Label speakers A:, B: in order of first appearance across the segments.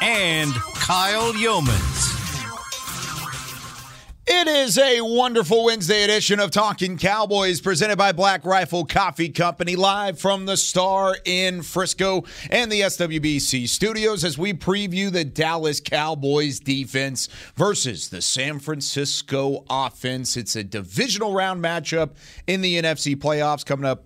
A: and Kyle Yeomans.
B: It is a wonderful Wednesday edition of Talking Cowboys presented by Black Rifle Coffee Company live from the Star in Frisco and the SWBC studios as we preview the Dallas Cowboys defense versus the San Francisco offense. It's a divisional round matchup in the NFC playoffs coming up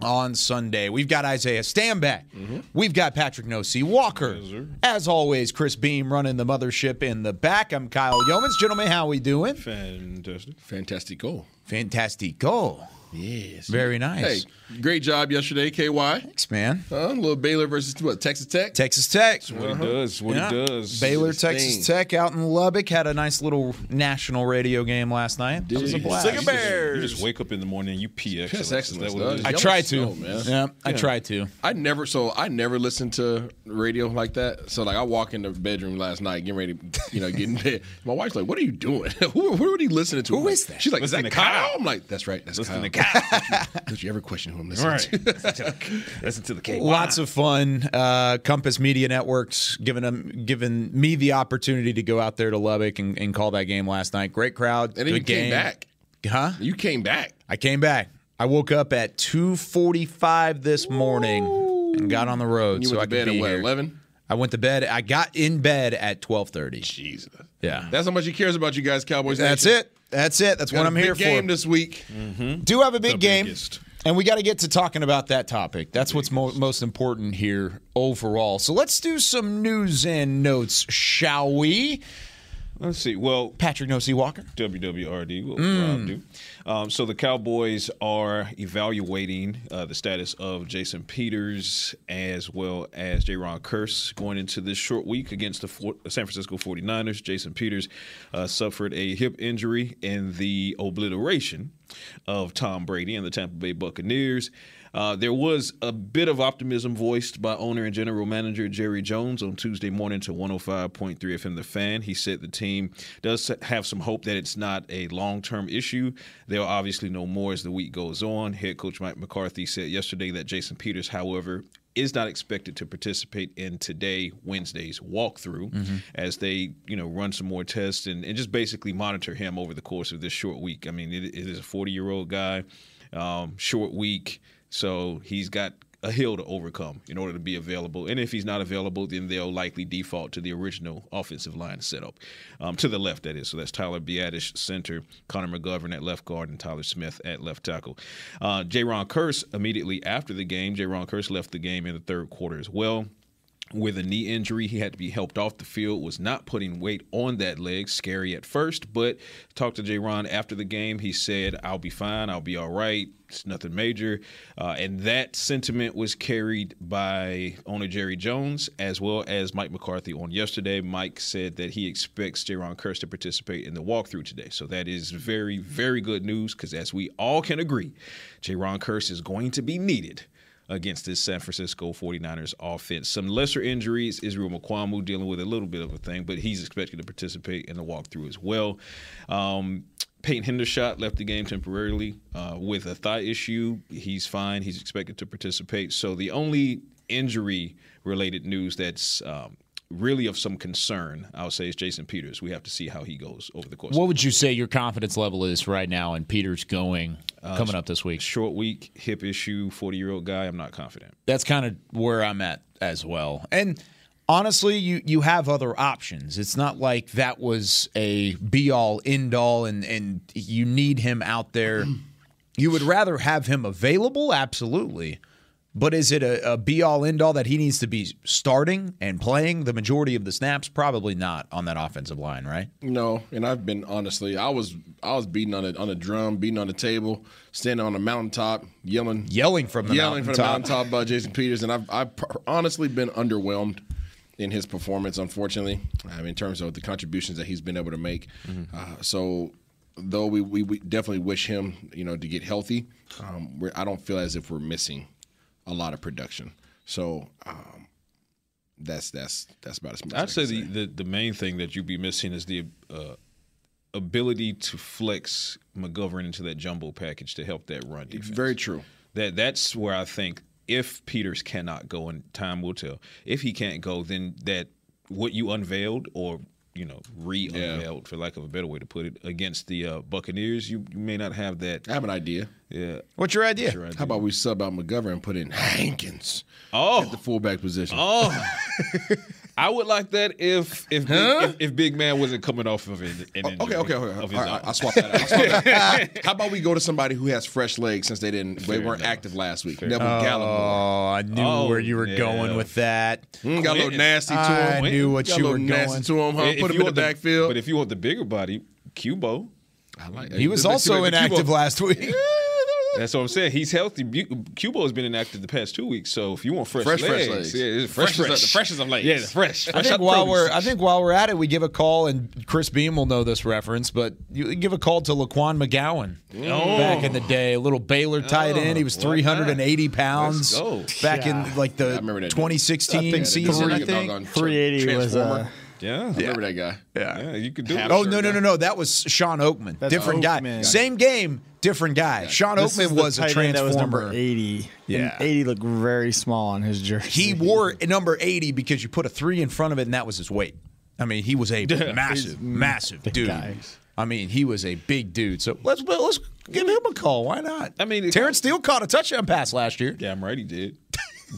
B: on Sunday. We've got Isaiah Stanback. Mm-hmm. We've got Patrick Nosey Walker. As always, Chris Beam running the mothership in the back. I'm Kyle Yeomans. Gentlemen, how are we doing?
C: Fantastic. Fantastic goal.
B: Fantastic goal.
C: Yes.
B: Very nice.
C: Hey, great job yesterday, KY.
B: Thanks, man.
C: Huh? A little Baylor versus what? Texas Tech.
B: Texas Tech.
D: What he does, what
B: Yeah.
D: he does.
B: Baylor,
C: His
B: Texas
C: thing.
B: Tech out in Lubbock had a nice little national radio game last night. That was a
C: Did.
B: blast.
C: Sick
D: You just- You just wake up in the morning and you pee excellence.
C: Piss
D: Is that what it
B: I try to.
C: know, man.
B: Yeah, I try to.
C: I never so I never listened to radio like that. So like I walk in the bedroom last night getting ready to you know getting in bed. My wife's like, "What are you doing? who, who are you listening to?"
B: Who
C: I'm like-
B: that?
C: She's like, "Is that
D: to
C: Kyle?"
D: Kyle.
C: I'm like, "That's right. That's
D: Listen
C: Kyle."
D: To Kyle.
C: Don't you ever question who I'm listening
D: right.
C: to?
D: Listen to the K.
B: Lots of fun. Uh, Compass Media Networks giving them giving me the opportunity to go out there to Lubbock and, and call that game last night. Great crowd.
C: And then
B: good
C: you came back.
B: Huh?
C: You came back.
B: I came back. I woke up at two forty five this morning and got on the road.
C: You
B: so I
C: went to
B: could
C: bed
B: be
C: at what?
B: here.
C: Eleven.
B: I went to bed. I got in bed at twelve thirty.
C: Jesus.
B: Yeah.
C: That's how much he cares about you guys, Cowboys.
B: That's
C: Nation.
B: it. That's it. That's
C: Got
B: what I'm
C: big
B: here
C: game
B: for.
C: this week.
B: Do have a big
D: The
B: game.
D: biggest.
B: And we got to get to talking about that topic. That's what's mo- most important here overall. So let's do some news and notes, shall we?
D: Let's see. Well,
B: Patrick Nosey Walker.
D: WWRD will
B: Mm.
D: Rob do. Um, so the Cowboys are evaluating uh, the status of Jason Peters as well as Jayron Kearse going into this short week against the San Francisco 49ers. Jason Peters uh, suffered a hip injury in the obliteration of Tom Brady and the Tampa Bay Buccaneers. Uh, there was a bit of optimism voiced by owner and general manager Jerry Jones on Tuesday morning to 105.3 FM The Fan. He said the team does have some hope that it's not a long term issue. They'll obviously know more as the week goes on. Head coach Mike McCarthy said yesterday that Jason Peters, however, is not expected to participate in today Wednesday's walkthrough as they you know run some more tests and, and just basically monitor him over the course of this short week. I mean, it, it is a 40 year old guy, um, short week, so he's got a hill to overcome in order to be available. And if he's not available, then they'll likely default to the original offensive line setup. Um, to the left, that is. So that's Tyler Biadasz, center, Connor McGovern at left guard, and Tyler Smith at left tackle. Uh, Jayron Kearse, immediately after the game, Jayron Kearse left the game in the third quarter as well with a knee injury. He had to be helped off the field, was not putting weight on that leg. Scary at first, but talked to Jayron after the game. He said, I'll be fine. I'll be all right. It's nothing major. Uh, and that sentiment was carried by owner Jerry Jones as well as Mike McCarthy on yesterday. Mike said that he expects Jayron Kearse to participate in the walkthrough today. So that is very, very good news because as we all can agree, Jayron Kearse is going to be needed against this San Francisco 49ers offense. Some lesser injuries, Israel Mukuamu dealing with a little bit of a thing, but he's expected to participate in the walkthrough as well. Um, Peyton Hendershot left the game temporarily uh, with a thigh issue. He's fine. He's expected to participate. So the only injury related news that's um, really of some concern, I would say, is Jason Peters. We have to see how he goes over the course
E: What would you say your confidence level is right now in Peters going
D: Uh,
E: coming up this week?
D: short week, hip issue, 40 year old guy. I'm not confident.
B: That's kind of where I'm at as well. And honestly, you you have other options. It's not like that was a be all end all and and you need him out there. You would rather have him available, absolutely. But is it a, a be all end all that he needs to be starting and playing the majority of the snaps? Probably not on that offensive line, right?
C: No, and I've been honestly, I was I was beating on a on a drum, beating on a table, standing on a mountaintop, yelling,
B: Yelling from the
C: yelling from the
B: mountaintop.
C: mountaintop about Jason Peters, and I've I've honestly been underwhelmed in his performance, unfortunately, um, in terms of the contributions that he's been able to make. Uh, so, though we, we, we definitely wish him, you know, to get healthy, um, we're, I don't feel as if we're missing a lot of production. So, um, that's that's that's about as much. as I
D: I'd say the, the the main thing that you'd be missing is the uh, ability to flex McGovern into that jumbo package to help that run defense.
C: Very true.
D: That that's where I think if Peters cannot go, and time will tell. If he can't go, then that what you unveiled or you know re-unveiled, for lack of a better way to put it, against the uh, Buccaneers, you, you may not have that.
C: I have an idea.
D: Yeah.
B: What's your idea?
D: your idea.
C: How about we sub out McGovern and put in Hankins
D: Oh.
C: at the fullback position?
D: Oh, I would like that if if,
C: Huh?
D: big, if if Big Man wasn't coming off of an, an injury.
C: Okay, okay, okay. All right. I'll swap that out. I'll swap that out. How about we go to somebody who has fresh legs since they didn't they weren't
D: enough.
C: active last week?
D: Fair
C: Neville Gallimore.
B: Oh, I knew
D: Oh,
B: where you were
D: yeah.
B: going with that.
C: Mm, got a little nasty to him.
B: I
C: him.
B: knew what
C: got
B: you
C: a
B: were
C: little nasty
B: going.
C: to him, huh?
D: If
C: Put him in the
D: want
C: backfield.
D: But if you want the bigger body, Cubo.
C: I like
B: He was also inactive
C: Cubo-
B: last week.
D: That's what I'm saying. He's healthy. Bu- Cubo has been inactive the past two weeks. So if you want fresh,
C: Fresh, fresh
D: legs,
C: legs.
D: yeah, it's
C: Fresh
D: fresh,
C: as-
D: fresh,
C: the freshest of legs.
D: Yeah, the fresh.
B: I
D: fresh
B: think while
D: produce.
B: we're I think while we're at it, we give a call, and Chris Beam will know this reference, but you give a call to Laquan McGowan. oh. Back in the day, a little Baylor tight end. He was
D: Oh, why
B: 380 pounds.
D: Let's
B: Back
F: Yeah.
B: in like the
C: I remember that dude.
B: 2016
F: think
B: season, I
C: Three-
B: think.
F: 380 was uh,
D: yeah,
C: I remember that guy.
D: yeah, you could do
C: Half
D: it.
B: Oh no no no no! That was Shawn Oakman,
F: That's
B: different guy. Same game, different guy. Shawn
F: this
B: Oakman was a
F: That was
B: transformer.
F: number 80.
B: Yeah.
F: 80 looked very small on his jersey.
B: He wore number 80 because you put a three in front of it, and that was his weight. I mean, he was a massive, massive dude.
F: guys.
B: I mean, he was a big dude. So let's let's give him a call. Why not?
D: I mean,
B: Terence Steele caught a touchdown pass last year.
D: Damn right he did.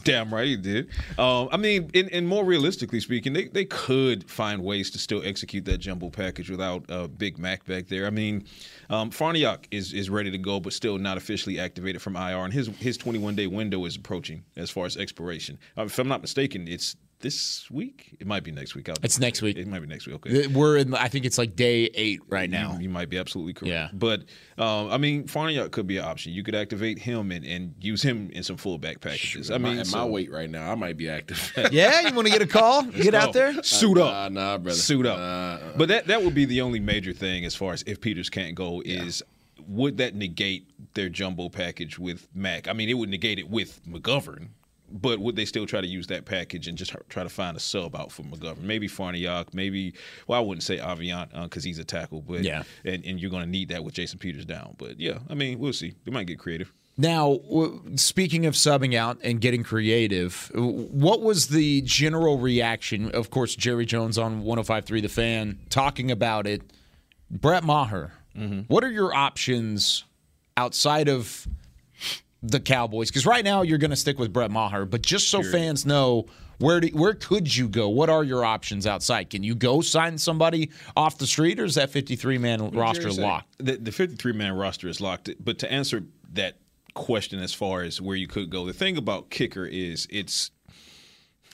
D: Damn right he did. Um, I mean, and, and more realistically speaking, they, they could find ways to still execute that jumbo package without uh, Big Mac back there. I mean, um, Farniok is is ready to go, but still not officially activated from IR, and his his 21 day window is approaching as far as expiration. Uh, if I'm not mistaken, it's this week. It might be next week. I'll-
B: It's next week.
D: It might be next week. Okay.
B: We're in. I think it's like day eight right now.
D: You, you might be absolutely correct.
B: Yeah.
D: But um, I mean, Farniok could be an option. You could activate him and, and use him in some fullback packages. I
C: At my-
D: mean,
C: at
D: so-
C: my weight right now, I might be active.
B: Yeah, you want to get a call? get out there.
D: Suit up.
C: Nah, nah, brother.
D: Suit up.
C: Nah.
D: But that that would be the only major thing as far as if Peters can't go is would that negate their jumbo package with Mac? I mean, it would negate it with McGovern. But would they still try to use that package and just try to find a sub out for McGovern? Maybe Farniok, maybe well, I wouldn't say Aviant uh, because he's a tackle, but
B: Yeah.
D: and, and you're going to need that with Jason Peters down. But yeah, I mean, we'll see. They might get creative.
B: Now, speaking of subbing out and getting creative, what was the general reaction? Of course, Jerry Jones on 105.3 The Fan talking about it. Brett Maher, mm-hmm. what are your options outside of the Cowboys? Because right now you're going to stick with Brett Maher, but just so fans know, where do, where could you go? What are your options outside? Can you go sign somebody off the street, or is that 53 man roster locked?
D: The, the 53 man roster is locked. But to answer that question as far as where you could go, the thing about kicker is it's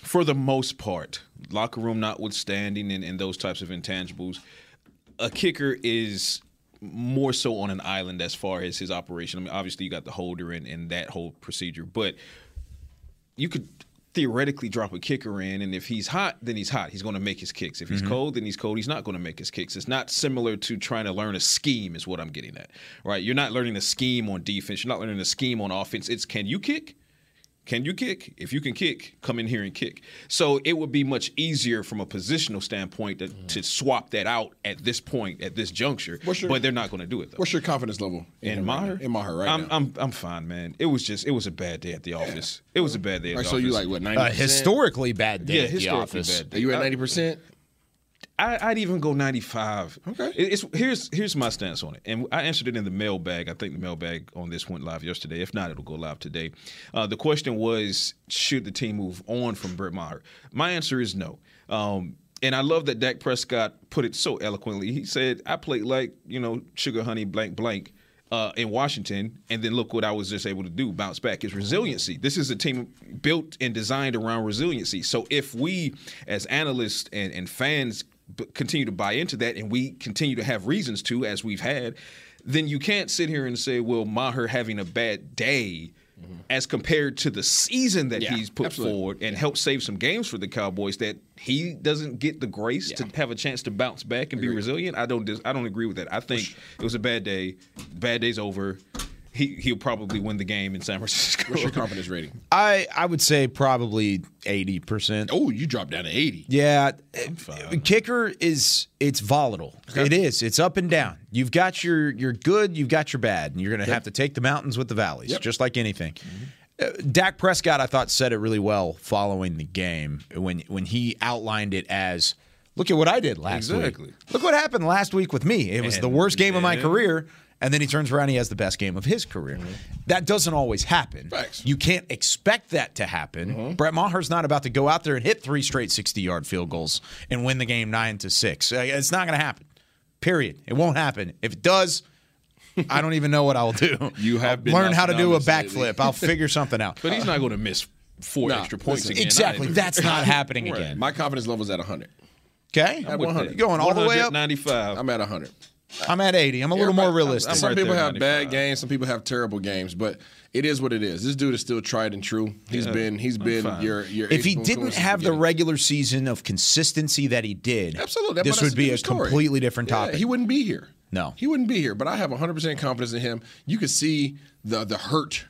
D: for the most part, locker room notwithstanding and, and those types of intangibles, a kicker is more so on an island as far as his operation. I mean, obviously you got the holder and, and that whole procedure, but you could theoretically drop a kicker in, and if he's hot, then he's hot. He's going to make his kicks. If he's mm-hmm. cold, then he's cold. He's not going to make his kicks. It's not similar to trying to learn a scheme, is what I'm getting at. Right? You're not learning a scheme on defense. You're not learning a scheme on offense. It's can you kick? Can you kick? If you can kick, come in here and kick. So it would be much easier from a positional standpoint to, to swap that out at this point, at this juncture.
C: Your-
D: but they're not going to do it though.
C: What's your confidence level
D: in
C: him right
D: Maher?
C: now? In Maher, right
D: I'm,
C: now.
D: I'm I'm fine, man. It was just it was a bad day at the office. It was a bad day at
C: All right,
D: the
C: so
D: office.
C: you like what ninety?
B: A historically bad day
D: yeah,
B: at the
D: historically
B: office.
D: bad day.
C: Are you at ninety percent?
D: I, I'd even go 95.
C: Okay.
D: It's here's here's my stance on it, and I answered it in the mailbag. I think the mailbag on this went live yesterday. If not, it'll go live today. Uh, the question was, should the team move on from Brett Maher? My answer is no. Um, and I love that Dak Prescott put it so eloquently. He said, "I played like you know sugar honey blank blank." Uh, in Washington, and then look what I was just able to do bounce back is resiliency. This is a team built and designed around resiliency. So if we, as analysts and, and fans, continue to buy into that, and we continue to have reasons to, as we've had, then you can't sit here and say, well, Maher having a bad day mm-hmm. as compared to the season that
C: Yeah,
D: he's put
C: absolutely.
D: forward and helped save some games for the Cowboys that he doesn't get the grace to have a chance to bounce back and be resilient. I don't dis- I don't agree with that. I think it was a bad day. Bad day's over. He he'll probably win the game in San Francisco.
C: What's your confidence rating?
B: I I would say probably eighty percent.
C: Oh, you dropped down to 80.
B: Yeah, uh, kicker is it's volatile. It is. It's up and down. You've got your your good, you've got your bad, and you're going to have to take the mountains with the valleys,
C: Yep.
B: just like anything. Uh, Dak Prescott, I thought, said it really well following the game when when he outlined it as, "Look at what I did last
D: Exactly.
B: week. Look what happened last week with me. It was the worst game of my career." And then he turns around, he has the best game of his career. That doesn't always happen. You can't expect that to happen. Brett Maher's not about to go out there and hit three straight 60 yard field goals and win the game nine to six. Uh, It's not going to happen. Period. It won't happen. If it does, I don't even know what I'll do.
D: You have
B: I'll
D: been
B: learn how to do a backflip. I'll figure something out.
D: But he's not going to miss four extra points
C: listen,
D: again.
B: exactly. That's not happening
C: Right.
B: again.
C: My confidence level's at 100.
B: Okay.
C: At
D: With
C: 100.
D: that.
B: Going all the way up?
D: 95.
C: I'm at 100.
B: I'm at 80. I'm a little more realistic.
D: I'm
C: Some
D: right
C: people
D: there,
C: have
D: 95.
C: bad games. Some people have terrible games, but it is what it is. This dude is still tried and true. He's
D: Yeah,
C: been he's
D: I'm
C: been
D: fine.
C: your your.
B: if he didn't have the
C: beginning.
B: regular season of consistency that he did,
C: Absolutely,
B: this would be a
C: story.
B: completely different
C: Yeah,
B: topic.
C: he wouldn't be here.
B: No.
C: he wouldn't be here. But I have 100 percent confidence in him. You could see the the hurt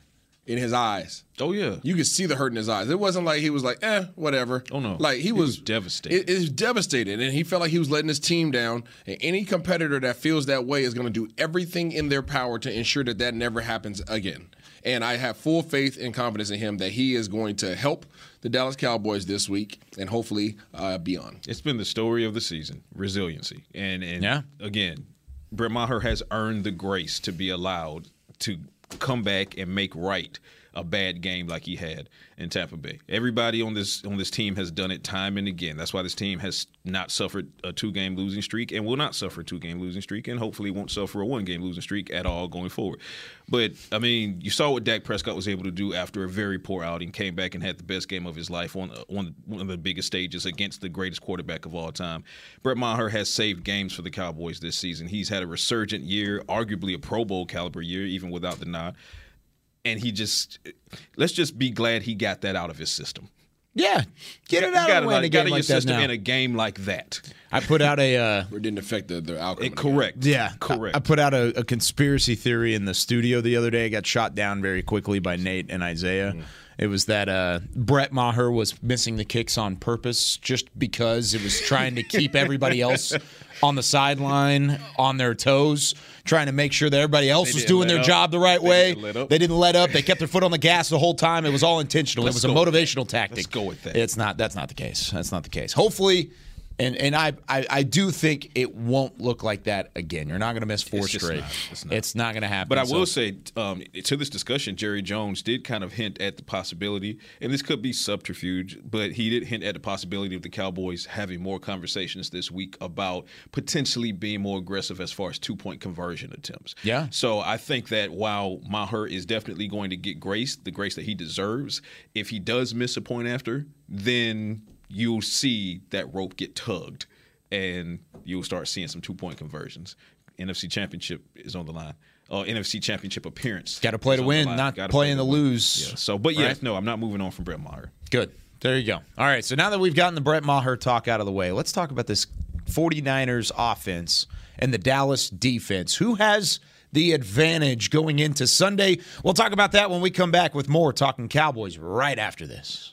C: in his eyes.
D: Oh yeah.
C: You could see the hurt in his eyes. It wasn't like he was like, eh, whatever.
D: Oh, no.
C: Like he,
D: He
C: was,
D: was devastated.
C: It, it was devastated, and he felt like he was letting his team down. And any competitor that feels that way is going to do everything in their power to ensure that that never happens again. And I have full faith and confidence in him that he is going to help the Dallas Cowboys this week and hopefully uh, beyond.
D: It's been the story of the season, resiliency, and and
B: Yeah.
D: again, Brett Maher has earned the grace to be allowed to come back and make right a bad game like he had in Tampa Bay. Everybody on this on this team has done it time and again. That's why this team has not suffered a two game losing streak and will not suffer a two game losing streak and hopefully won't suffer a one game losing streak at all going forward. But I mean, you saw what Dak Prescott was able to do after a very poor outing, came back and had the best game of his life on on one of the biggest stages against the greatest quarterback of all time. Brett Maher has saved games for the Cowboys this season. He's had a resurgent year, arguably a Pro Bowl caliber year, even without the nod and he just let's just be glad he got that out of his system.
B: yeah, get it
D: You
B: out of the
D: it
B: way
D: out of
B: game
D: your system
B: now.
D: in a game like that.
B: I put out a. Uh,
C: It didn't affect the, the outcome.
D: It,
C: of the
D: correct.
B: Yeah,
D: correct.
B: I, I put out a, a conspiracy theory in the studio the other day. It got shot down very quickly by Nate and Isaiah.
D: Mm.
B: It was that uh, Brett Maher was missing the kicks on purpose just because it was trying to keep everybody else on the sideline on their toes, trying to make sure that everybody else
D: They
B: was doing their
D: up.
B: job the right
D: They
B: way.
D: didn't.
B: They didn't let up. They kept their foot on the gas the whole time. It was all intentional.
D: Let's
B: it was a motivational tactic.
D: Let's go with that.
B: It's not. That's not the case. That's not the case. Hopefully. And and I, I I do think it won't look like that again. You're not going to miss four
D: It's
B: straight.
D: not. It's not.
B: It's not going to happen.
D: But I
B: So-
D: will say, um, to this discussion, Jerry Jones did kind of hint at the possibility, and this could be subterfuge, but he did hint at the possibility of the Cowboys having more conversations this week about potentially being more aggressive as far as two point conversion attempts.
B: Yeah.
D: So I think that while Maher is definitely going to get grace, the grace that he deserves, if he does miss a point after, then you'll see that rope get tugged and you'll start seeing some two point conversions. NFC Championship is on the line. Uh, NFC Championship appearance.
B: Got to play to win, not
D: Gotta
B: playing
D: play
B: to lose.
D: Yeah. So, but yes,
B: Right?
D: no, I'm not moving on from Brett Maher.
B: Good. There you go. All right. So now that we've gotten the Brett Maher talk out of the way, let's talk about this 49ers offense and the Dallas defense. Who has the advantage going into Sunday? We'll talk about that when we come back with more Talking Cowboys right after this.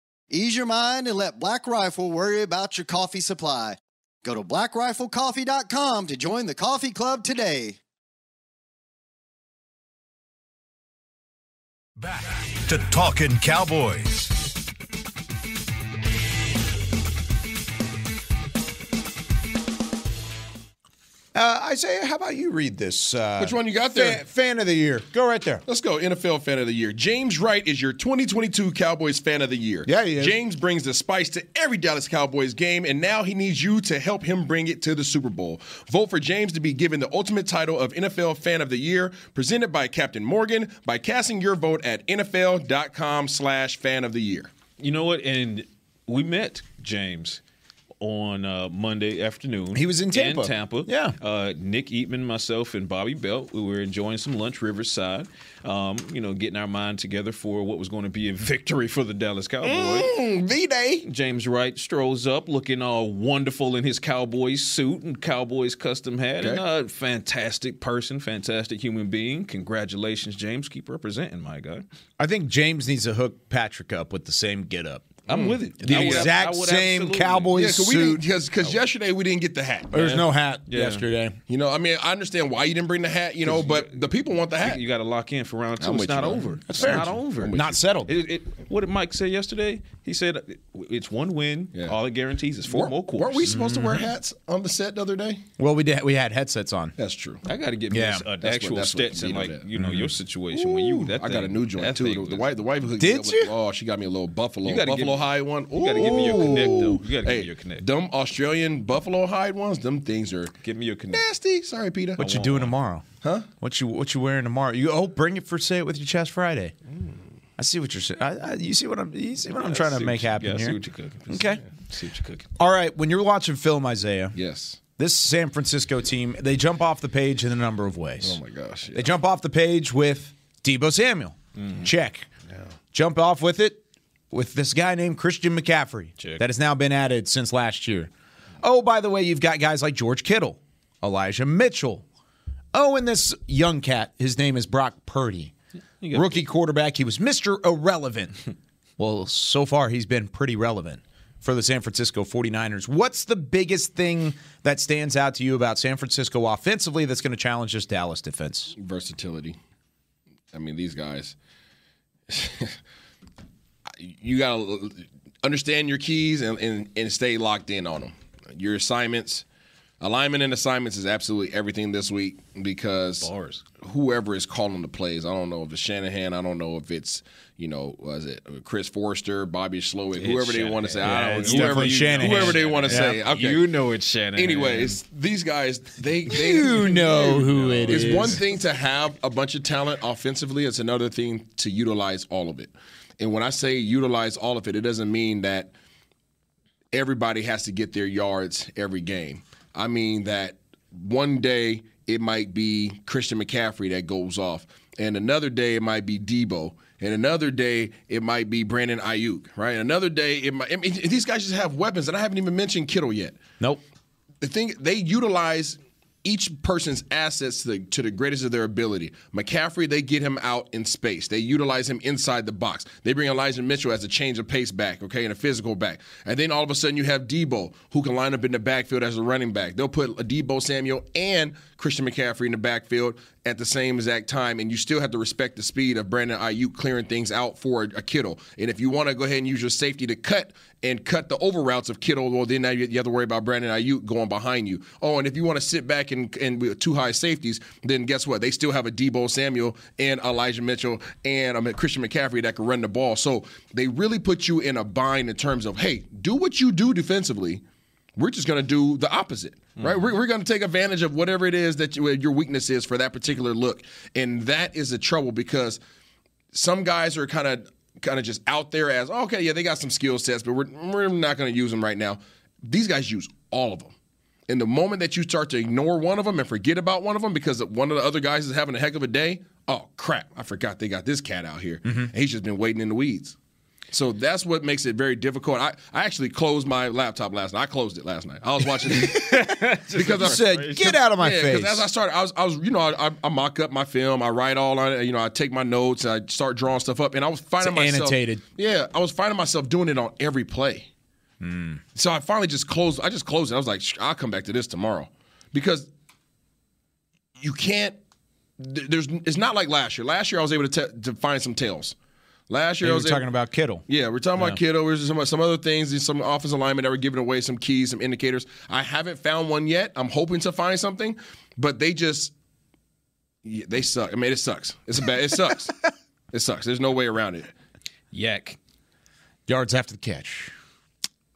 G: Ease your mind and let Black Rifle worry about your coffee supply. Go to blackriflecoffee.com to join the coffee club today.
A: Back to Talking Cowboys.
B: Uh, Isaiah, how about you read this? Uh,
C: Which one you got there?
B: Fan, fan of the year. Go right there.
C: Let's go. NFL Fan of the Year. James Wright is your 2022 Cowboys Fan of the Year.
B: Yeah, he is.
C: James brings the spice to every Dallas Cowboys game, and now he needs you to help him bring it to the Super Bowl. Vote for James to be given the ultimate title of NFL Fan of the Year, presented by Captain Morgan, by casting your vote at NFL.com slash fan of the year.
D: You know what? And we met James on uh, Monday afternoon.
B: He was in Tampa.
D: In Tampa.
B: Yeah.
D: Uh, Nick Eatman, myself, and Bobby Belt. We were enjoying some lunch Riverside. Um, you know, getting our mind together for what was going to be a victory for the Dallas Cowboys.
C: Mm, V-Day.
D: James Wright strolls up, looking all wonderful in his Cowboys suit and Cowboys custom hat. And
C: Okay.
D: uh, fantastic person, fantastic human being. Congratulations, James. Keep representing, my guy.
B: I think James needs to hook Patrick up with the same get up.
D: I'm mm. with it.
B: The
D: I
B: exact
D: I would
B: same
D: absolutely.
B: Cowboys
C: Yeah, because
B: suit.
C: because yesterday we didn't get the hat.
B: There's no hat
D: Yeah.
B: yesterday.
C: You know, I mean, I understand why you didn't bring the hat, you know, but the people want the hat.
D: You got to lock in for round 2
C: I'm
D: it's not
C: you,
D: over.
C: That's
D: it's
C: fair.
D: not over.
B: Not settled.
D: It, it, what did Mike say yesterday? He said it's one win.
C: Yeah.
D: All it guarantees is 4
C: Weren't-
D: more quarters.
C: Weren't we supposed to wear mm-hmm. hats on the set the other day?
B: Well, we did. We had headsets on.
C: That's true.
D: I got to get me
B: Yeah.
D: a- an actual
C: that's what
D: Stetson,
C: Vito
D: like
C: did.
D: you know your situation when you. That
C: I got a new joint too. The, the wife, the wife hooked
B: Did
C: me up with-
B: you?
C: oh, she got me a little buffalo,
D: You gotta
C: buffalo
D: give me-
C: hide one.
D: you gotta give me your connect, though.
C: Ooh.
D: You gotta give
C: hey,
D: me your connect.
C: Them Australian buffalo hide ones, them things are
D: Give me your connect.
C: nasty. Sorry, Peter.
B: What you doing oh, tomorrow? Huh? What you What you wearing tomorrow? You oh, bring it for say it with your chest Friday. Mm. I see what you're saying. I, I, you see what I'm. You see what I'm trying to make
D: you-
B: happen
D: yeah, I see
B: here.
D: what you're cooking.
B: Okay.
D: Yeah, see what you're cooking.
B: All right. When you're watching film, Isaiah,
C: Yes.
B: this San Francisco team they jump off the page in a number of ways.
C: Oh my gosh. yeah.
B: They jump off the page with Deebo Samuel. Mm-hmm. Check. Jump off with it with this guy named Christian McCaffrey
D: Check.
B: that has now been added since last year. Oh, by the way, you've got guys like George Kittle, Elijah Mitchell. Oh, and this young cat, his name is Brock Purdy. Rookie quarterback. He was Mr. Irrelevant. well, so far he's been pretty relevant for the San Francisco 49ers. What's the biggest thing that stands out to you about San Francisco offensively that's going to challenge this Dallas defense?
C: versatility. I mean, these guys. you gotta understand your keys and, and and stay locked in on them. Your assignments, alignment and assignments is absolutely everything this week because
D: Bars.
C: whoever is calling the plays, I don't know if it's Shanahan, I don't know if it's you know was it Chris Foerster, Bobby Slowik, whoever they want to say,
D: Shanahan.
C: I don't
D: it's
C: whoever you-
B: Shanahan.
C: whoever they want to
B: Yeah.
C: say. Okay,
D: You know it's Shanahan.
C: Anyways, these guys, they, they
B: You know who it
C: it's
B: is.
C: one thing to have a bunch of talent offensively. It's another thing to utilize all of it. And when I say utilize all of it, it doesn't mean that everybody has to get their yards every game. I mean that one day it might be Christian McCaffrey that goes off, and another day it might be Deebo, and another day it might be Brandon Aiyuk, right? Another day it might. I mean, these guys just have weapons, and I haven't even mentioned Kittle yet
B: Nope.
C: the thing they utilize each person's assets to the, to the greatest of their ability. McCaffrey, they get him out in space. They utilize him inside the box. They bring Elijah Mitchell as a change of pace back, okay, and a physical back. And then all of a sudden you have Deebo, who can line up in the backfield as a running back. They'll put a Deebo Samuel and Christian McCaffrey in the backfield at the same exact time, and you still have to respect the speed of Brandon Aiyuk clearing things out for a, Kittle. And if you want to go ahead and use your safety to cut and cut the over routes of Kittle, well, then now you have to worry about Brandon Aiyuk going behind you. Oh, and if you want to sit back and, and with two high safeties, then guess what? They still have a Deebo Samuel and Elijah Mitchell and um, Christian McCaffrey that can run the ball. So they really put you in a bind in terms of, hey, do what you do defensively. We're just going to do the opposite, right? Mm-hmm. We're, we're going to take advantage of whatever it is that you, uh, your weakness is for that particular look, and that is the trouble because some guys are kind of kind of just out there as oh, okay, yeah, they got some skill sets, but we're we're not going to use them right now. These guys use all of them. And the moment that you start to ignore one of them and forget about one of them because one of the other guys is having a heck of a day, oh crap, I forgot they got this cat out here. And he's just been waiting in the weeds. So that's what makes it very difficult. I, I actually closed my laptop last night. I closed it last night. I was watching because I
B: said, "Get out of my
C: Yeah,
B: face."
C: As I started, I was, I was, you know, I, I, mock up my film. I write all on it. You know, I take my notes. I start drawing stuff up, and I was finding
B: It's
C: myself
B: annotated.
C: Yeah, I was finding myself doing it on every play.
B: Hmm.
C: So I finally just closed. I just closed it. I was like, I'll come back to this tomorrow, because you can't. There's. It's not like last year. Last year I was able to, to find some tails. Last year
B: You
C: I was
B: talking
C: able-
B: about Kittle.
C: yeah, we're talking about Kittle. We are talking about some other things, some offensive alignment that were giving away some keys, some indicators. I haven't found one yet. I'm hoping to find something, but they just yeah, they suck. I mean, it sucks. It's a bad. It sucks. it sucks. There's no way around it.
D: YAC.
B: Yards after the catch.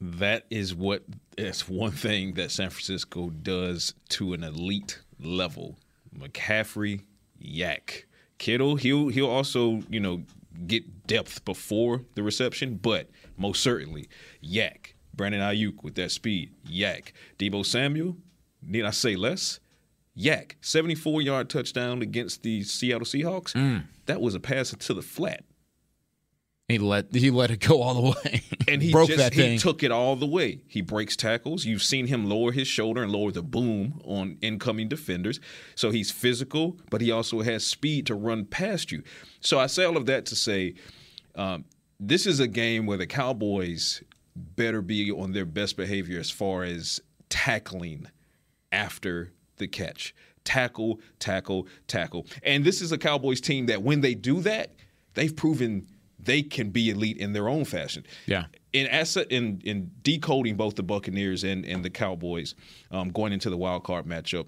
D: That is what is one thing that San Francisco does to an elite level. McCaffrey, YAC, Kittle. He'll he'll also you know get depth before the reception, but most certainly YAC. Brandon Aiyuk with that speed. YAC. Deebo Samuel. Need I say less? YAC. 74 yard touchdown against the Seattle Seahawks. Mm. That was a pass to the flat.
B: He let he let it go all the way.
D: And he
B: broke
D: just
B: that
D: he
B: thing.
D: took it all the way. He breaks tackles. You've seen him lower his shoulder and lower the boom on incoming defenders. So he's physical, but he also has speed to run past you. So I say all of that to say um, this is a game where the Cowboys better be on their best behavior as far as tackling after the catch. Tackle, tackle, tackle. And this is a Cowboys team that when they do that, they've proven they can be elite in their own fashion.
B: Yeah.
D: In asset in in decoding both the Buccaneers and, and the Cowboys um, going into the wild card matchup,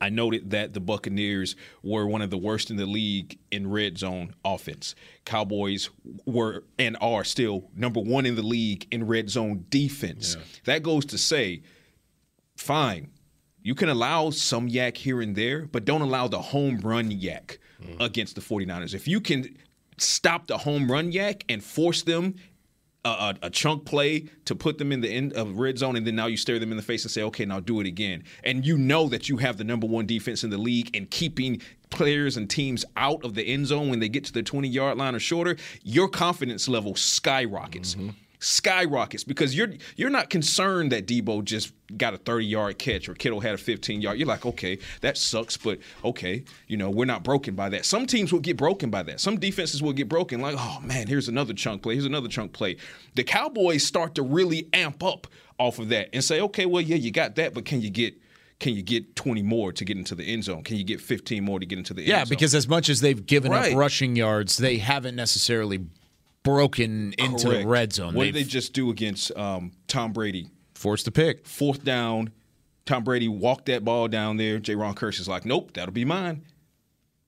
D: I noted that the Buccaneers were one of the worst in the league in red zone offense. Cowboys were and are still number one in the league in red zone defense. That goes to say, fine, you can allow some YAC here and there, but don't allow the home run YAC against the 49ers. If you can stop the home run YAC and force them a, a, a chunk play to put them in the end of red zone, and then now you stare them in the face and say, okay, now do it again. And you know that you have the number one defense in the league and keeping players and teams out of the end zone when they get to the 20 yard line or shorter, your confidence level skyrockets. Mm-hmm. Skyrockets because you're you're not concerned that Deebo just got a 30 yard catch or Kittle had a 15 yard. You're like, okay, that sucks, but okay, you know, we're not broken by that. Some teams will get broken by that. Some defenses will get broken, like, oh man, here's another chunk play, here's another chunk play. The Cowboys start to really amp up off of that and say, okay, well, yeah, you got that, but can you get can you get 20 more to get into the end zone? Can you get 15 more to get into the end
B: Yeah,
D: zone?
B: because as much as they've given
D: Right.
B: up rushing yards, they haven't necessarily broken into
D: Correct.
B: the red zone.
D: What
B: They've
D: did they just do against um, Tom Brady?
B: forced the pick.
D: Fourth down, Tom Brady walked that ball down there. Jayron Kearse is like, nope, that'll be mine.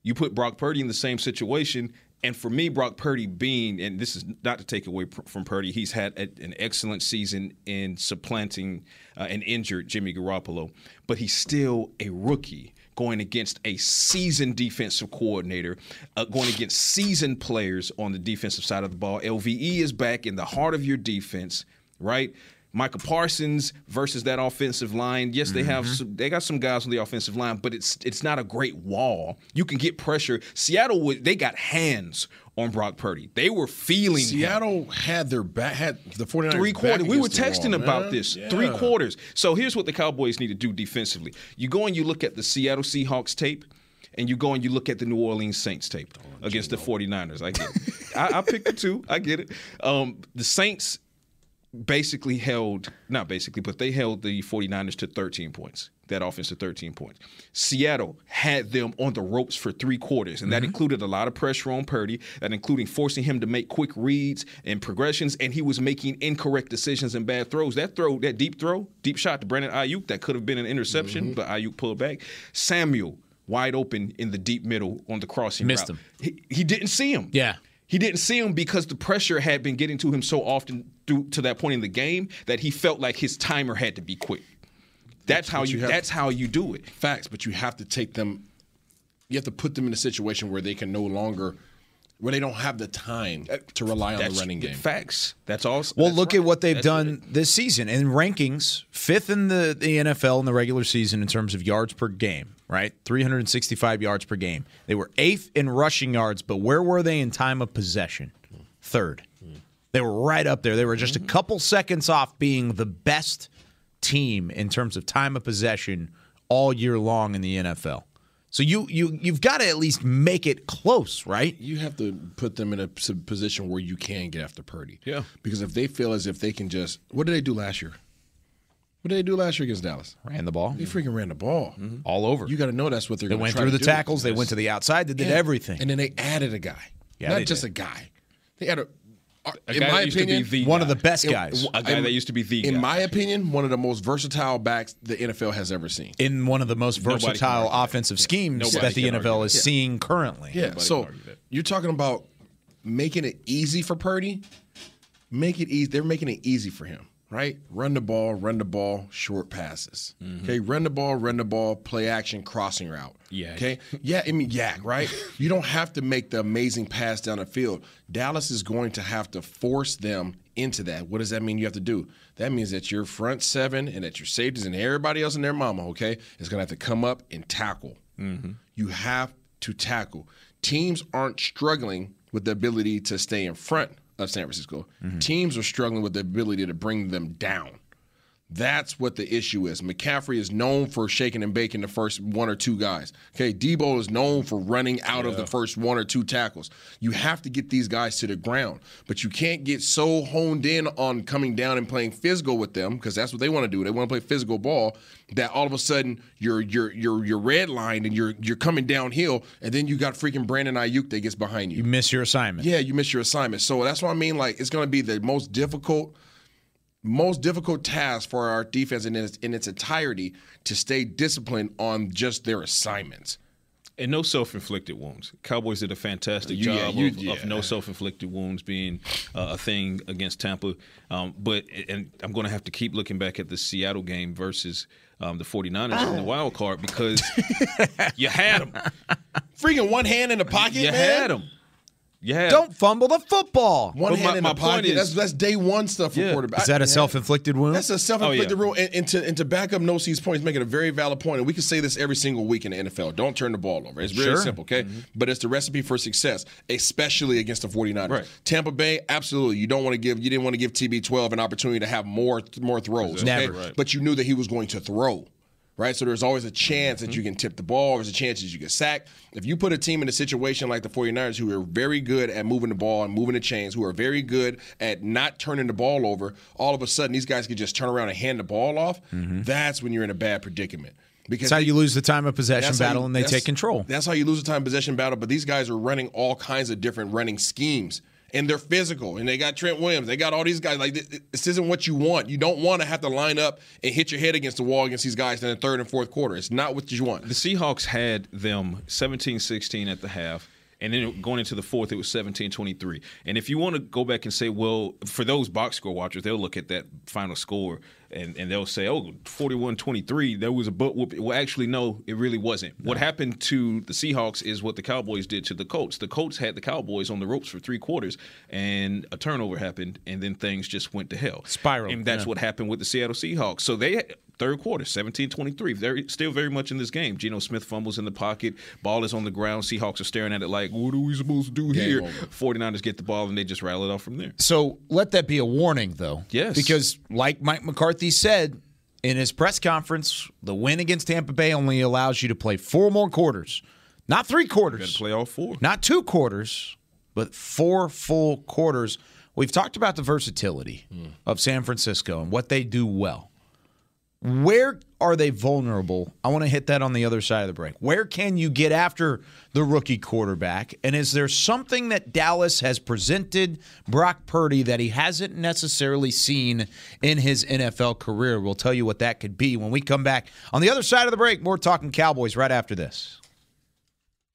D: You put Brock Purdy in the same situation. And for me, Brock Purdy being, and this is not to take away from Purdy, he's had a, an excellent season in supplanting uh, an injured Jimmy Garoppolo, but he's still a rookie going against a seasoned defensive coordinator, uh, going against seasoned players on the defensive side of the ball. LVE is back in the heart of your defense, right? Micah Parsons versus that offensive line. Yes, they have some, they got some guys on the offensive line, but it's it's not a great wall. You can get pressure. Seattle would they got hands on Brock Purdy. They were feeling him.
C: Seattle had their back, had the 49ers
D: Three quarters. We were texting
C: wall,
D: about this.
C: Yeah.
D: Three quarters. So here's what the Cowboys need to do defensively. You go and you look at the Seattle Seahawks tape, and you go and you look at the New Orleans Saints tape against the 49ers. I get it. I, I picked the two. I get it. Um, the Saints basically held, not basically, but they held the 49ers to 13 points. That offense to 13 points. Seattle had them on the ropes for three quarters, and that mm-hmm. included a lot of pressure on Purdy, that including forcing him to make quick reads and progressions, and he was making incorrect decisions and bad throws. That throw, that deep throw, deep shot to Brandon Aiyuk, that could have been an interception, mm-hmm. but Aiyuk pulled back. Samuel wide open in the deep middle on the crossing
E: Missed
D: route.
E: him.
D: He, he didn't see him.
E: Yeah.
D: He didn't see him because the pressure had been getting to him so often through to that point in the game that he felt like his timer had to be quick. That's how
C: But
D: you.
C: you have-
D: that's how you do it.
C: Facts, but you have to take them. You have to put them in a situation where they can no longer, where they don't have the time uh, to rely on the running game.
D: Facts. That's all.
B: Well,
D: that's
B: look
D: right.
B: at what they've
D: That's
B: done this season in rankings, fifth in the, the NFL in the regular season in terms of yards per game, right? 365 yards per game. They were eighth in rushing yards, but where were they in time of possession? Third. They were right up there. They were just a couple seconds off being the best team in terms of time of possession all year long in the NFL. So you you you've got to at least make it close, right?
C: You have to put them in a position where you can get after Purdy.
D: Yeah.
C: Because if they feel as if they can just, what did they do last year? What did they do last year against Dallas?
B: Ran the ball
C: They freaking ran the ball
B: all over.
C: You got to know that's what they're.
B: They
C: gonna do.
B: They went
C: try
B: through
C: to
B: the
C: do.
B: tackles. They went to the outside. They did
C: Yeah.
B: everything.
C: and then they added a guy.
B: Yeah,
C: not just
B: did.
C: a guy. They had a. uh,
D: A
C: in
D: guy
C: my
D: that used to be
C: opinion,
D: the
B: one
D: guy.
B: of the best
C: in-
B: guys
D: A guy
C: in-
D: that used to be the
C: In
D: guy.
C: my opinion, one of the most versatile backs the NFL has ever seen.
B: in one of the most
D: Nobody
B: versatile
D: argue that.
B: offensive schemes
D: Nobody
B: that the NFL is
D: that.
B: seeing currently.
C: Yeah.
D: Nobody
C: So
D: can argue that.
C: you're talking about making it easy for Purdy. Make it easy. They're making it easy for him, right? Run the ball, run the ball, short passes.
D: Mm-hmm.
C: Okay, run the ball, run the ball, play action, crossing route.
D: Yeah.
C: Okay. Yeah, I mean YAC, right? you don't have to make the amazing pass down the field. Dallas is going to have to force them into that. What does that mean? You have to do. That means that your front seven and that your safeties and everybody else in their mama, okay, is going to have to come up and tackle. You have to tackle. Teams aren't struggling with the ability to stay in front of San Francisco. Teams are struggling with the ability to bring them down. That's what the issue is. McCaffrey is known for shaking and baking the first one or two guys. Okay, Deebo is known for running out of the first one or two tackles. You have to get these guys to the ground, but you can't get so honed in on coming down and playing physical with them because that's what they want to do. They want to play physical ball. That all of a sudden you're you're you're you're red line and you're you're coming downhill, and then you got freaking Brandon Aiyuk that gets behind you.
B: You miss your assignment.
C: Yeah, you miss your assignment. So that's what I mean. Like it's going to be the most difficult, most difficult task for our defense in its, in its entirety to stay disciplined on just their assignments.
D: And no self-inflicted wounds. Cowboys did a fantastic
C: You- yeah,
D: job
C: you-
D: of, of no self-inflicted wounds being uh, a thing against Tampa. Um, but and I'm going to have to keep looking back at the Seattle game versus um, the 49ers in the wild card because you had them.
C: Freaking one hand in the pocket,
D: You
C: man.
D: had them. You had 'em.
B: Don't fumble the football.
C: One
D: But
C: hand
D: my-
C: in
D: my
C: the
D: point
C: pocket.
D: is-
C: that's that's day one stuff for
D: Yeah.
C: quarterback.
B: Is that a self-inflicted wound?
C: That's a self-inflicted
D: Oh, yeah.
C: rule. And, and to and to back up Nosey's point, he's making a very valid point. And we can say this every single week in the NFL. Don't turn the ball over. It's very
B: Sure.
C: simple, okay?
D: Mm-hmm.
C: But it's the recipe for success, especially against the 49ers.
D: Right.
C: Tampa Bay, absolutely. You don't want to give you didn't want to give TB12 an opportunity to have more more throws. Okay?
B: Never.
D: Right.
C: But you knew that he was going to throw. Right, so there's always a chance that mm-hmm. you can tip the ball. There's a chance that you get sacked. If you put a team in a situation like the 49ers, who are very good at moving the ball and moving the chains, who are very good at not turning the ball over, all of a sudden these guys can just turn around and hand the ball off. Mm-hmm. That's when you're in a bad predicament. Because
B: That's how you lose the time of possession battle
C: you-
B: and they take control.
C: That's how you lose the time possession battle. But these guys are running all kinds of different running schemes. And they're physical, and they got Trent Williams. They got all these guys. Like this, isn't what you want. You don't want to have to line up and hit your head against the wall against these guys in the third and fourth quarter. It's not what you want.
D: The Seahawks had them 17-16 at the half. And then going into the fourth, it was 17-23. And if you want to go back and say, well, for those box score watchers, they'll look at that final score and, and they'll say, oh, 41-23, there was a butt whoop. Well, actually, no, it really wasn't. What happened to the Seahawks is what the Cowboys did to the Colts. The Colts had the Cowboys on the ropes for three quarters, and a turnover happened, and then things just went to hell.
B: Spiral,
D: And that's
B: yeah.
D: what happened with the Seattle Seahawks. So they third quarter, 17-23. Very still very much in this game. Geno Smith fumbles in the pocket, ball is on the ground. Seahawks are staring at it like, what are we supposed to do
C: Game
D: here?
C: over.
D: 49ers get the ball and they just rattle it off from there.
B: So let that be a warning, though.
D: Yes.
B: Because, like Mike McCarthy said in his press conference, the win against Tampa Bay only allows you to play four more quarters, not three
D: Got to
B: quarters,
D: play all four.
B: not two quarters, but four full quarters we've talked about the versatility hmm. of San Francisco and what they do well. Where are they vulnerable? I want to hit that on the other side of the break. Where can you get after the rookie quarterback? And is there something that Dallas has presented Brock Purdy that he hasn't necessarily seen in his NFL career? We'll tell you what that could be when we come back on the other side of the break. More talking Cowboys right after this.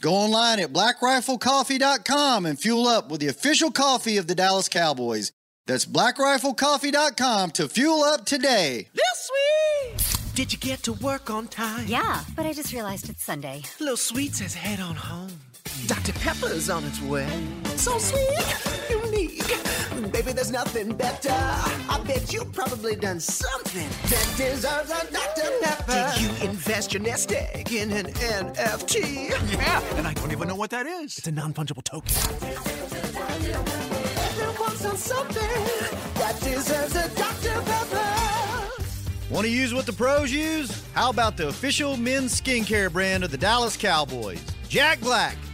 G: Go online at blackriflecoffee.com and fuel up with the official coffee of the Dallas Cowboys. That's blackriflecoffee.com to fuel up today.
H: Lil Sweet! Did you get to work on time?
I: Yeah, but I just realized it's Sunday.
H: Lil Sweet says head on home. Dr. Pepper's on its way. So sweet, unique. Baby, there's nothing better. I bet you probably done something that deserves a Dr. Pepper. Did you invest your nest egg in an NFT?
J: Yeah, and I don't even know what that is. It's a non fungible token.
H: Everyone's on something that deserves a Dr. Pepper.
G: Want to use what the pros use? How about the official men's skincare brand of the Dallas Cowboys? Jack Black.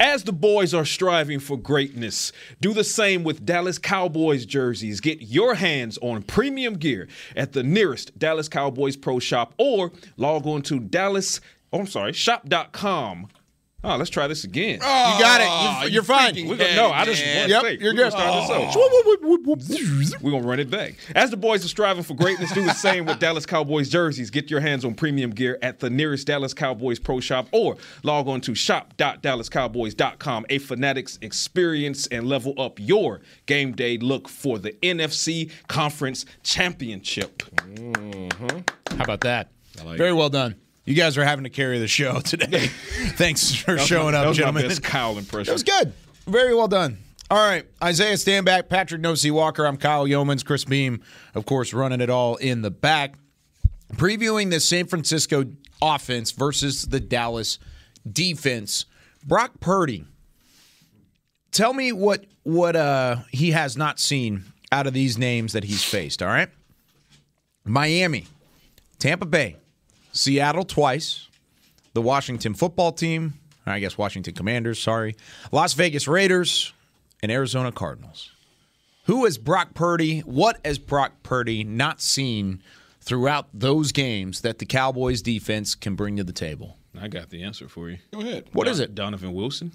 D: As the boys are striving for greatness, do the same with Dallas Cowboys jerseys. Get your hands on premium gear at the nearest Dallas Cowboys Pro Shop or log on to Dallas, oh, I'm sorry, shop.com. Oh, let's try this again.
B: you got it. You, ah, you're fine.
D: We're gonna, no, I just want to
B: Yep,
D: say.
B: you're
D: we're
B: good.
D: Gonna start this ah. out. We're gonna run it back. As the boys are striving for greatness, do the same with Dallas Cowboys jerseys. Get your hands on premium gear at the nearest Dallas Cowboys Pro Shop or log on to shop.dallascowboys.com. A Fanatics experience and level up your game day look for the NFC Conference Championship. Mm-hmm.
E: How about that?
B: Very well done. You guys are having to carry the show today. Thanks for
D: That
B: showing
D: my-
B: up,
D: that
B: gentlemen.
D: best Kyle impression.
B: That was good. Very well done. All right. Isaiah Stanback, Patrick Nosey Walker. I'm Kyle Youmans. Chris Beam, of course, running it all in the back. Previewing the San Francisco offense versus the Dallas defense. Brock Purdy. Tell me what what uh, he has not seen out of these names that he's faced, all right? Miami, Tampa Bay, Seattle twice, the Washington football team, I guess Washington Commanders, sorry, Las Vegas Raiders, and Arizona Cardinals. Who is Brock Purdy? What has Brock Purdy not seen throughout those games that the Cowboys defense can bring to the table?
D: I got the answer for you.
C: Go ahead.
B: What is it?
D: Donovan Wilson.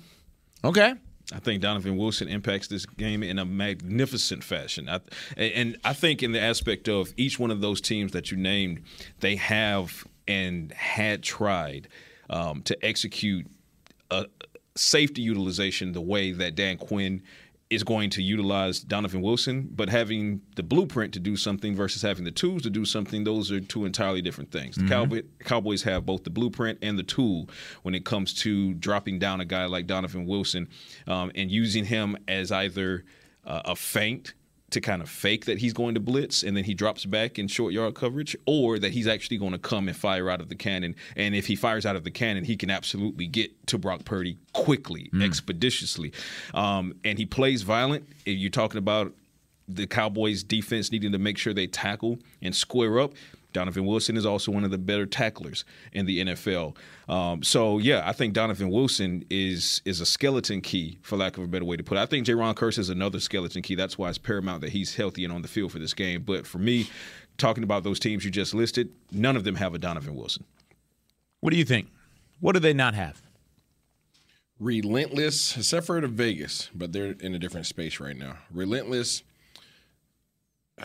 B: Okay.
D: I think Donovan Wilson impacts this game in a magnificent fashion. I, and I think in the aspect of each one of those teams that you named, they have and had tried um, to execute a safety utilization the way that Dan Quinn is going to utilize Donovan Wilson, but having the blueprint to do something versus having the tools to do something, those are two entirely different things. The
B: Mhm.
D: Cowboy, Cowboys have both the blueprint and the tool when it comes to dropping down a guy like Donovan Wilson um, and using him as either uh, a feint to kind of fake that he's going to blitz and then he drops back in short yard coverage, or that he's actually going to come and fire out of the cannon. And if he fires out of the cannon, he can absolutely get to Brock Purdy quickly, expeditiously. Um, and he plays violent. If You're talking about the Cowboys defense needing to make sure they tackle and square up. Donovan Wilson is also one of the better tacklers in the NFL. Um, so yeah, I think Donovan Wilson is is a skeleton key, for lack of a better way to put it. I think Jayron Kearse is another skeleton key. That's why it's paramount that he's healthy and on the field for this game. But for me, talking about those teams you just listed, none of them have a Donovan Wilson.
B: What do you think? What do they not have?
C: Relentless, except for the Vegas, but they're in a different space right now. Relentless,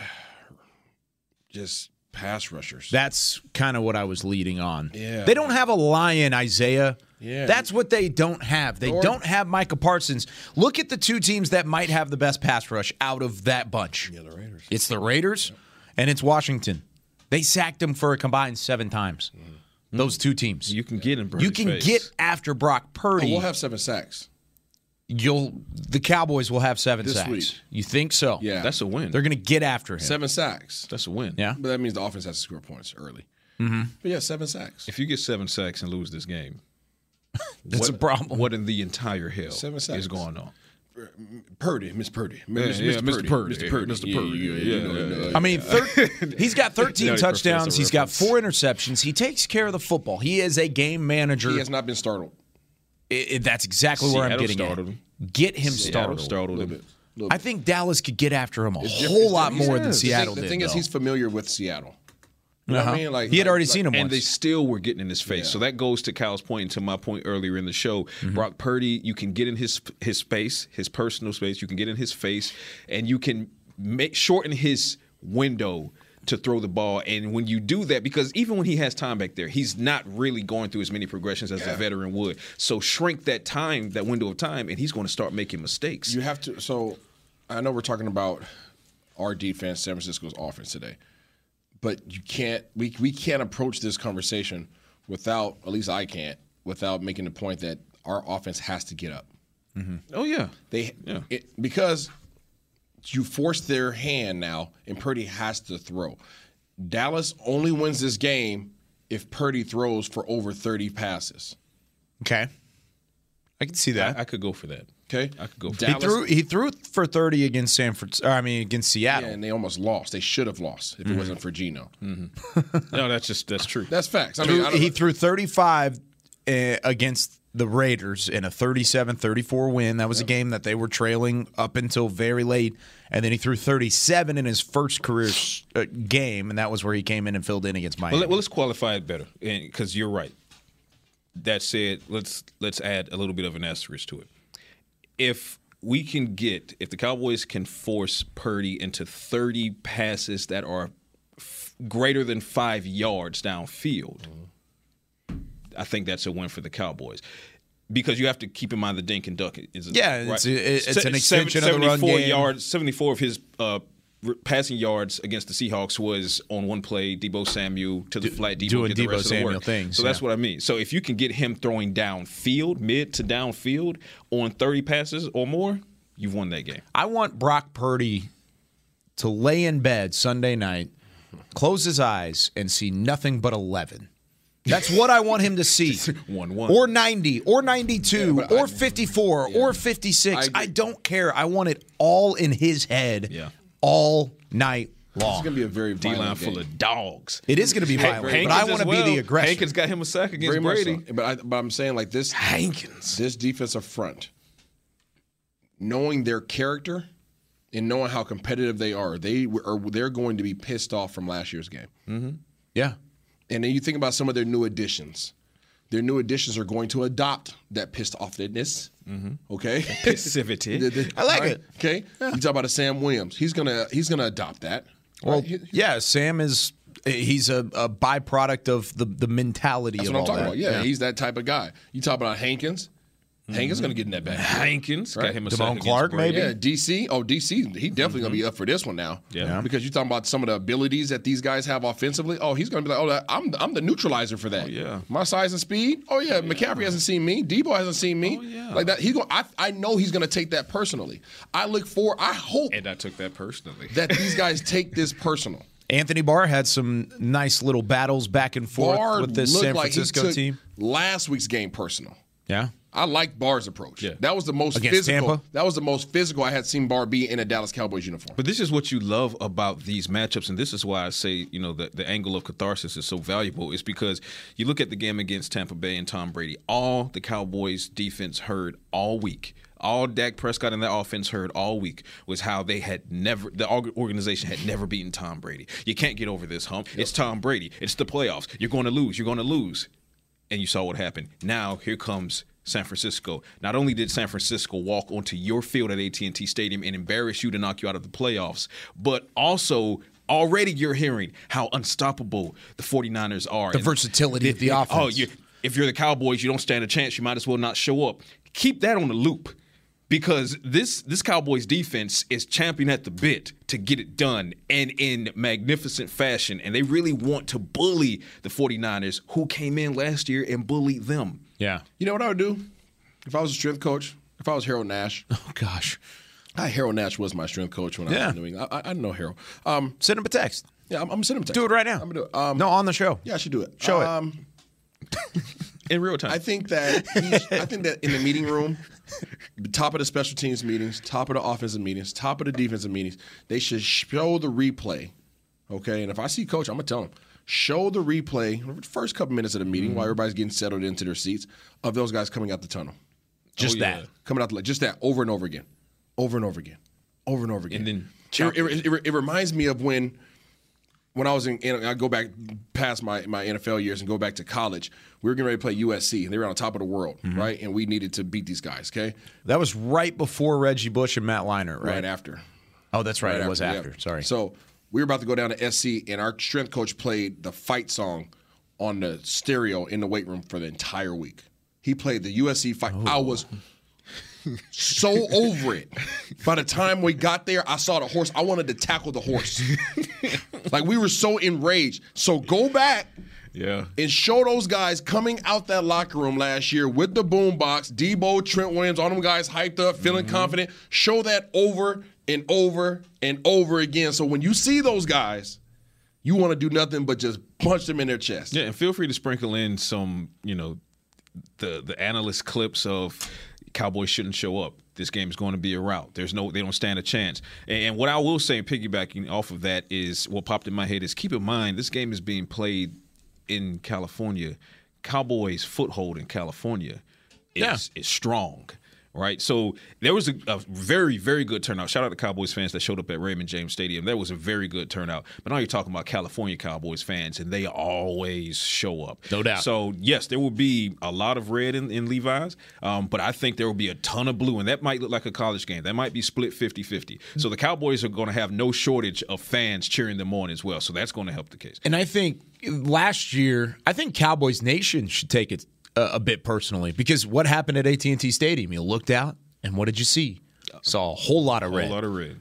C: just pass rushers.
B: That's kind of what I was leading on.
C: Yeah.
B: They don't have a lion, Isaiah.
C: Yeah.
B: That's what they don't have. They
C: Or-
B: don't have Micah Parsons. Look at the two teams that might have the best pass rush out of that bunch.
C: Yeah, the Raiders.
B: It's the Raiders and it's Washington. They sacked him for a combined seven times. Mm-hmm. Those two teams.
D: You can get in.
B: You can
D: face.
B: get after Brock
C: Oh,
B: Purdy.
C: we'll have seven sacks.
B: You'll the Cowboys will have seven
C: This
B: sacks.
C: week.
B: You think so?
C: Yeah.
D: That's a win.
B: They're going to get after him.
C: Seven sacks.
D: That's a win.
B: Yeah.
C: But that means the offense has to score points early.
B: Mm-hmm.
C: But yeah, seven sacks.
D: If you get seven sacks and lose this game,
B: That's
D: what,
B: a problem.
D: What in the entire hell
C: Seven sacks.
D: is going on?
C: Purdy, Miss Purdy, Miss,
D: yeah,
C: Mr.
D: Mr.
C: Purdy,
D: Purdy.
C: Mr. Purdy,
D: Mr. Purdy.
C: yeah,
D: Yeah, yeah, yeah.
B: I mean, thir- he's got 13
D: Nutty
B: touchdowns. He's got four interceptions. He takes care of the football. He is a game manager.
C: he has not been startled.
B: I- I- that's exactly where I'm getting
D: startled
B: at.
D: him.
B: Get him
D: Seattle
B: started.
D: startled
C: A
D: him.
C: little bit.
B: I think Dallas could get after him a
C: It's
B: whole lot
C: different.
B: more than
C: The thing-
B: Seattle
C: The
B: did.
C: The thing is, he's familiar with Seattle. You know
B: Uh-huh.
C: what I mean? Like
B: he had already
C: like-
B: seen him
D: and
B: once.
D: they still were getting in his face. So that goes to Kyle's point and to my point earlier in the show.
B: Mm-hmm.
D: Brock Purdy, you can get in his his space, his personal space. You can get in his face, and you can make shorten his window to throw the ball. And when you do that, because even when he has time back there, he's not really going through as many progressions as a veteran would. So shrink that time, that window of time, and he's going to start making mistakes.
C: You have to. So I know we're talking about our defense, San Francisco's offense today, but you can't. We we can't approach this conversation without. At least I can't without making the point that our offense has to get up. Mm-hmm.
D: Oh yeah,
C: They
D: Yeah.
C: it, because you force their hand now, and Purdy has to throw. Dallas only wins this game if Purdy throws for over thirty passes.
B: okay. I can see that.
D: I, I could go for that.
C: Okay,
D: I could go for
B: he
D: that.
B: threw he threw for 30 against San Francisco. I mean against Seattle.
C: Yeah, and they almost lost. They should have lost if it wasn't for Geno.
D: No, that's just that's true.
C: That's facts. I
B: Threw-
C: mean, I
B: he
C: know.
B: threw 35 uh, against the Raiders in a 37-34 win. That was a game that they were trailing up until very late, and then he threw 37 in his first career uh, game, and that was where he came in and filled in against Miami.
D: Well, well, let's qualify it better, because you're right. That said, let's let's add a little bit of an asterisk to it. If we can get, if the Cowboys can force Purdy into 30 passes that are f- greater than five yards downfield, I think that's a win for the Cowboys. Because you have to keep in mind the dink and duck is
B: Yeah, it's- it's an extension of the run
D: 74
B: game.
D: yards, 74 of his uh, passing yards against the Seahawks was on one play, Deebo Samuel to the flat, Deebo
B: doing
D: get the
B: Deebo
D: rest the
B: Samuel things,
D: So that's what I mean. So if you can get him throwing downfield, mid to downfield on 30 passes or more, you've won that game.
B: I want Brock Purdy to lay in bed Sunday night, close his eyes, and see nothing but 11. That's what I want him to see.
D: 1 1.
B: Or 90, or 92,
C: but
B: or
C: I-
B: 54, or 56.
C: I
B: I, don't care. I want it all in his head
D: Yeah.
B: all night long.
C: It's going to be a very
D: D line
C: violent
D: full of dogs.
B: It is going to be
D: Hank-
B: violent, but I want to
D: well.
B: be the aggressor.
D: Hankins got him a sack against
C: Very
D: Brady.
C: so. But, I, but I'm saying like this
D: Hankins.
C: this defensive front, knowing their character and knowing how competitive they are, they are they're going to be pissed off from last year's game. Mm-hmm.
B: yeah.
C: And then you think about some of their new additions. Their new additions are going to adopt that pissed offness. Mm-hmm. Okay,
D: Passivity.
C: The- the-
B: I like
C: right?
B: it.
C: Okay, you talk about a Sam Williams. He's gonna he's gonna adopt that.
B: Well,
C: right? He-
B: yeah, Sam is he's a, a byproduct of the, the mentality
C: That's
B: of
C: what I'm
B: all
C: talking
B: that.
C: about. Yeah, he's that type of guy. You talk about Hankins. Hankins is gonna get in that back.
D: Hankins got
C: Right.
D: him a
B: Damone
D: sack
B: Clark, maybe?
C: Yeah, DC. Oh, DC. He definitely gonna be up for this one now.
D: Yeah. Yeah.
C: Because you're talking about some of the abilities that these guys have offensively. Oh, he's gonna be like, oh, I'm I'm the neutralizer for that.
D: Oh, yeah.
C: My size and speed. Oh yeah, McCaffrey hasn't seen me. Deebo hasn't seen me.
D: Oh, yeah.
C: Like that. He's going. I I know he's gonna take that personally. I look for. I hope
D: And I took that personally.
C: that these guys take this personal.
B: Anthony Barr had some nice little battles back and forth
C: Barr
B: with this
C: looked
B: San
C: like he
B: Francisco
C: took
B: team.
C: last week's game personal.
B: Yeah.
C: I like Barr's approach.
D: Yeah.
C: That was the most
B: Against
C: physical.
B: Tampa?
C: That was the most physical I had seen Barr be in a Dallas Cowboys uniform.
D: But this is what you love about these matchups, and this is why I say, you know, the, the angle of catharsis is so valuable. Is because you look at the game against Tampa Bay and Tom Brady. All the Cowboys defense heard all week, all Dak Prescott and that offense heard all week was how they had never, the organization had never beaten Tom Brady. You can't get over this hump. It's Tom Brady. It's the playoffs. You're going to lose. You're going to lose. And you saw what happened. Now here comes San Francisco. Not only did San Francisco walk onto your field at AT&T Stadium and embarrass you to knock you out of the playoffs, but also already you're hearing how unstoppable the 49ers are.
B: The
D: And
B: versatility of the
D: Oh,
B: offense.
D: you, if you're the Cowboys, you don't stand a chance. You might as well not show up. Keep that on the loop because this this Cowboys defense is champion at the bit to get it done and in magnificent fashion. And they really want to bully the 49ers who came in last year and bullied them.
B: Yeah.
C: You know what I would do if I was a strength coach? If I was Harold Nash,
B: Oh gosh.
C: I, Harold Nash was my strength coach when I was in New England. I, I, I know Harold. Um,
B: Send him a text.
C: yeah, I'm, I'm gonna send him a text.
B: Do it right now.
C: I'm gonna do it. Um,
B: no, on the show.
C: yeah, I should do it.
B: Show it.
D: In real time.
C: I think that he's- I think that in the meeting room, the top of the special teams meetings, top of the offensive meetings, top of the defensive meetings, they should show the replay. Okay, and if I see coach, I'm gonna tell him show the replay first couple minutes of the meeting
B: Mm-hmm.
C: while everybody's getting settled into their seats of those guys coming out the tunnel.
B: Just
D: Oh, yeah.
B: that.
C: coming out the just that over and over again, over and over again, over and over again.
D: And then
C: it, it, it, it reminds me of when when I was in, I go back past my my NFL years and go back to college. We were getting ready to play USC, and they were on top of the world,
B: Mm-hmm.
C: right? And we needed to beat these guys. Okay,
B: That was right before Reggie Bush and Matt Leinart, right?
C: right, after.
B: Oh, that's right.
C: Right
B: it was
C: yeah.
B: after. Sorry.
C: So we were about to go down to SC, and our strength coach played the fight song on the stereo in the weight room for the entire week. He played the USC fight. I was so over it. By the time we got there, I saw the horse. I wanted to tackle the horse. like we were so enraged. So go back
D: yeah.
C: and show those guys coming out that locker room last year with the boombox, Deebo, Trent Williams, all them guys hyped up, feeling mm-hmm. confident. Show that over and over and over again. So when you see those guys, you want to do nothing but just punch them in their chest.
D: Yeah, and feel free to sprinkle in some, you know, the the analyst clips of Cowboys shouldn't show up. This game is going to be a rout. There's no, they don't stand a chance. And, what I will say, piggybacking off of that, is what popped in my head is keep in mind this game is being played in California. Cowboys' foothold in California is
B: Yeah.
D: is strong. Right, so there was a, a very, very good turnout. Shout out to Cowboys fans that showed up at Raymond James Stadium. There was a very good turnout. But now you're talking about California Cowboys fans, and they always show up.
B: No doubt.
D: So yes, there will be a lot of red in, in Levi's, um, but I think there will be a ton of blue, and that might look like a college game. That might be split 50-50. So the Cowboys are going to have no shortage of fans cheering them on as well. So that's going to help the case.
B: And I think last year, I think Cowboys Nation should take it a, a bit personally because what happened at AT&T Stadium? You looked out, and what did you see? Saw a whole lot of
D: A whole
B: red.
D: lot of red.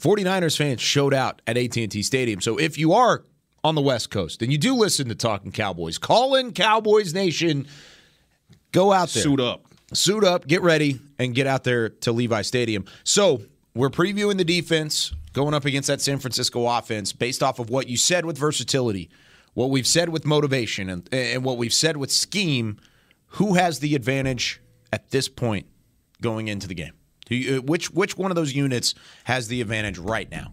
B: 49ers fans showed out at AT&T Stadium. So if you are on the West Coast and you do listen to Talking Cowboys, call in Cowboys Nation. Go out there.
D: Suit up.
B: Suit up, get ready, and get out there to Levi Stadium. So we're previewing the defense going up against that San Francisco offense based off of what you said with versatility, what we've said with motivation, and, and what we've said with scheme. Who has the advantage at this point going into the game? Do you, uh, which which one of those units has the advantage right now?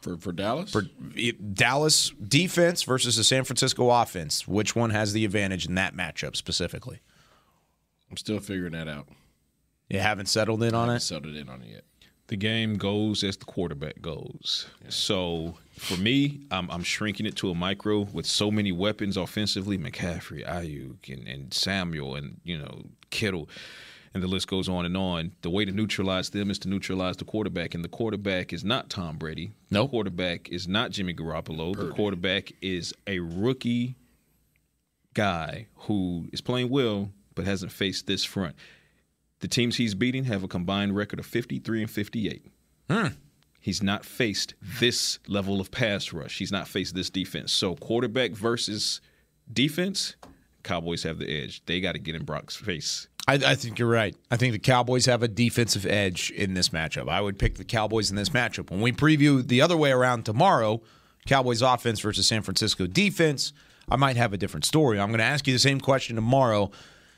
C: For for Dallas?
B: For Dallas defense versus the San Francisco offense, which one has the advantage in that matchup specifically?
C: I'm still figuring that out.
B: You haven't settled in
C: I
B: on
C: haven't
B: it.
C: settled in on it yet.
D: The game goes as the quarterback goes. So for me, I'm, I'm shrinking it to a micro with so many weapons offensively: McCaffrey, Aiyuk, and, and Samuel, and you know Kittle, and the list goes on and on. The way to neutralize them is to neutralize the quarterback, and the quarterback is not Tom Brady.
B: No.
D: the quarterback is not Jimmy Garoppolo. The quarterback is a rookie guy who is playing well but hasn't faced this front. The teams he's beating have a combined record of 53 and 58. Hmm. He's not faced this level of pass rush. He's not faced this defense. So quarterback versus defense, Cowboys have the edge. They got to get in Brock's face.
B: I, I think you're right. I think the Cowboys have a defensive edge in this matchup. I would pick the Cowboys in this matchup. When we preview the other way around tomorrow, Cowboys offense versus San Francisco defense, I might have a different story. I'm going to ask you the same question tomorrow.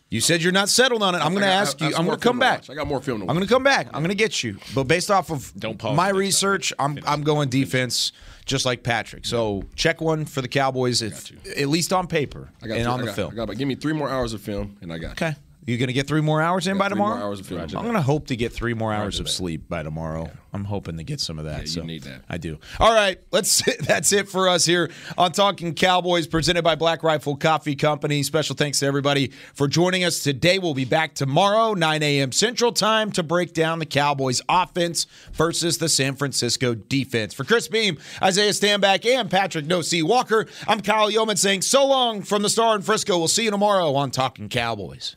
B: You said you're not settled on it. I'm going to ask
C: I- I
B: you. I'm going to come back.
C: I got more film to
B: I'm going to come back. I'm going to get you. But based off of
D: Don't pause
B: my research, I'm I'm going defense just like Patrick. So check one for the Cowboys, if, at least on paper and
C: three-
B: on the
C: got-
B: film.
C: I got, but give me three more hours of film, and I got.
B: Okay. You going to get three more hours in by
C: three more
B: tomorrow?
C: hours of.
B: I'm going to hope to get three more hours of sleep by tomorrow. I'm hoping to get some of that.
C: Yeah, you
B: so
C: need that.
B: I do. All right, let's. That's it for us here on Talking Cowboys, presented by Black Rifle Coffee Company. Special thanks to everybody for joining us today. We'll be back tomorrow, 9 a.m. Central Time, to break down the Cowboys' offense versus the San Francisco defense. For Chris Beam, Isaiah Stanback, and Patrick Nosey Walker, I'm Kyle Youman saying so long from the Star in Frisco. We'll see you tomorrow on Talking Cowboys.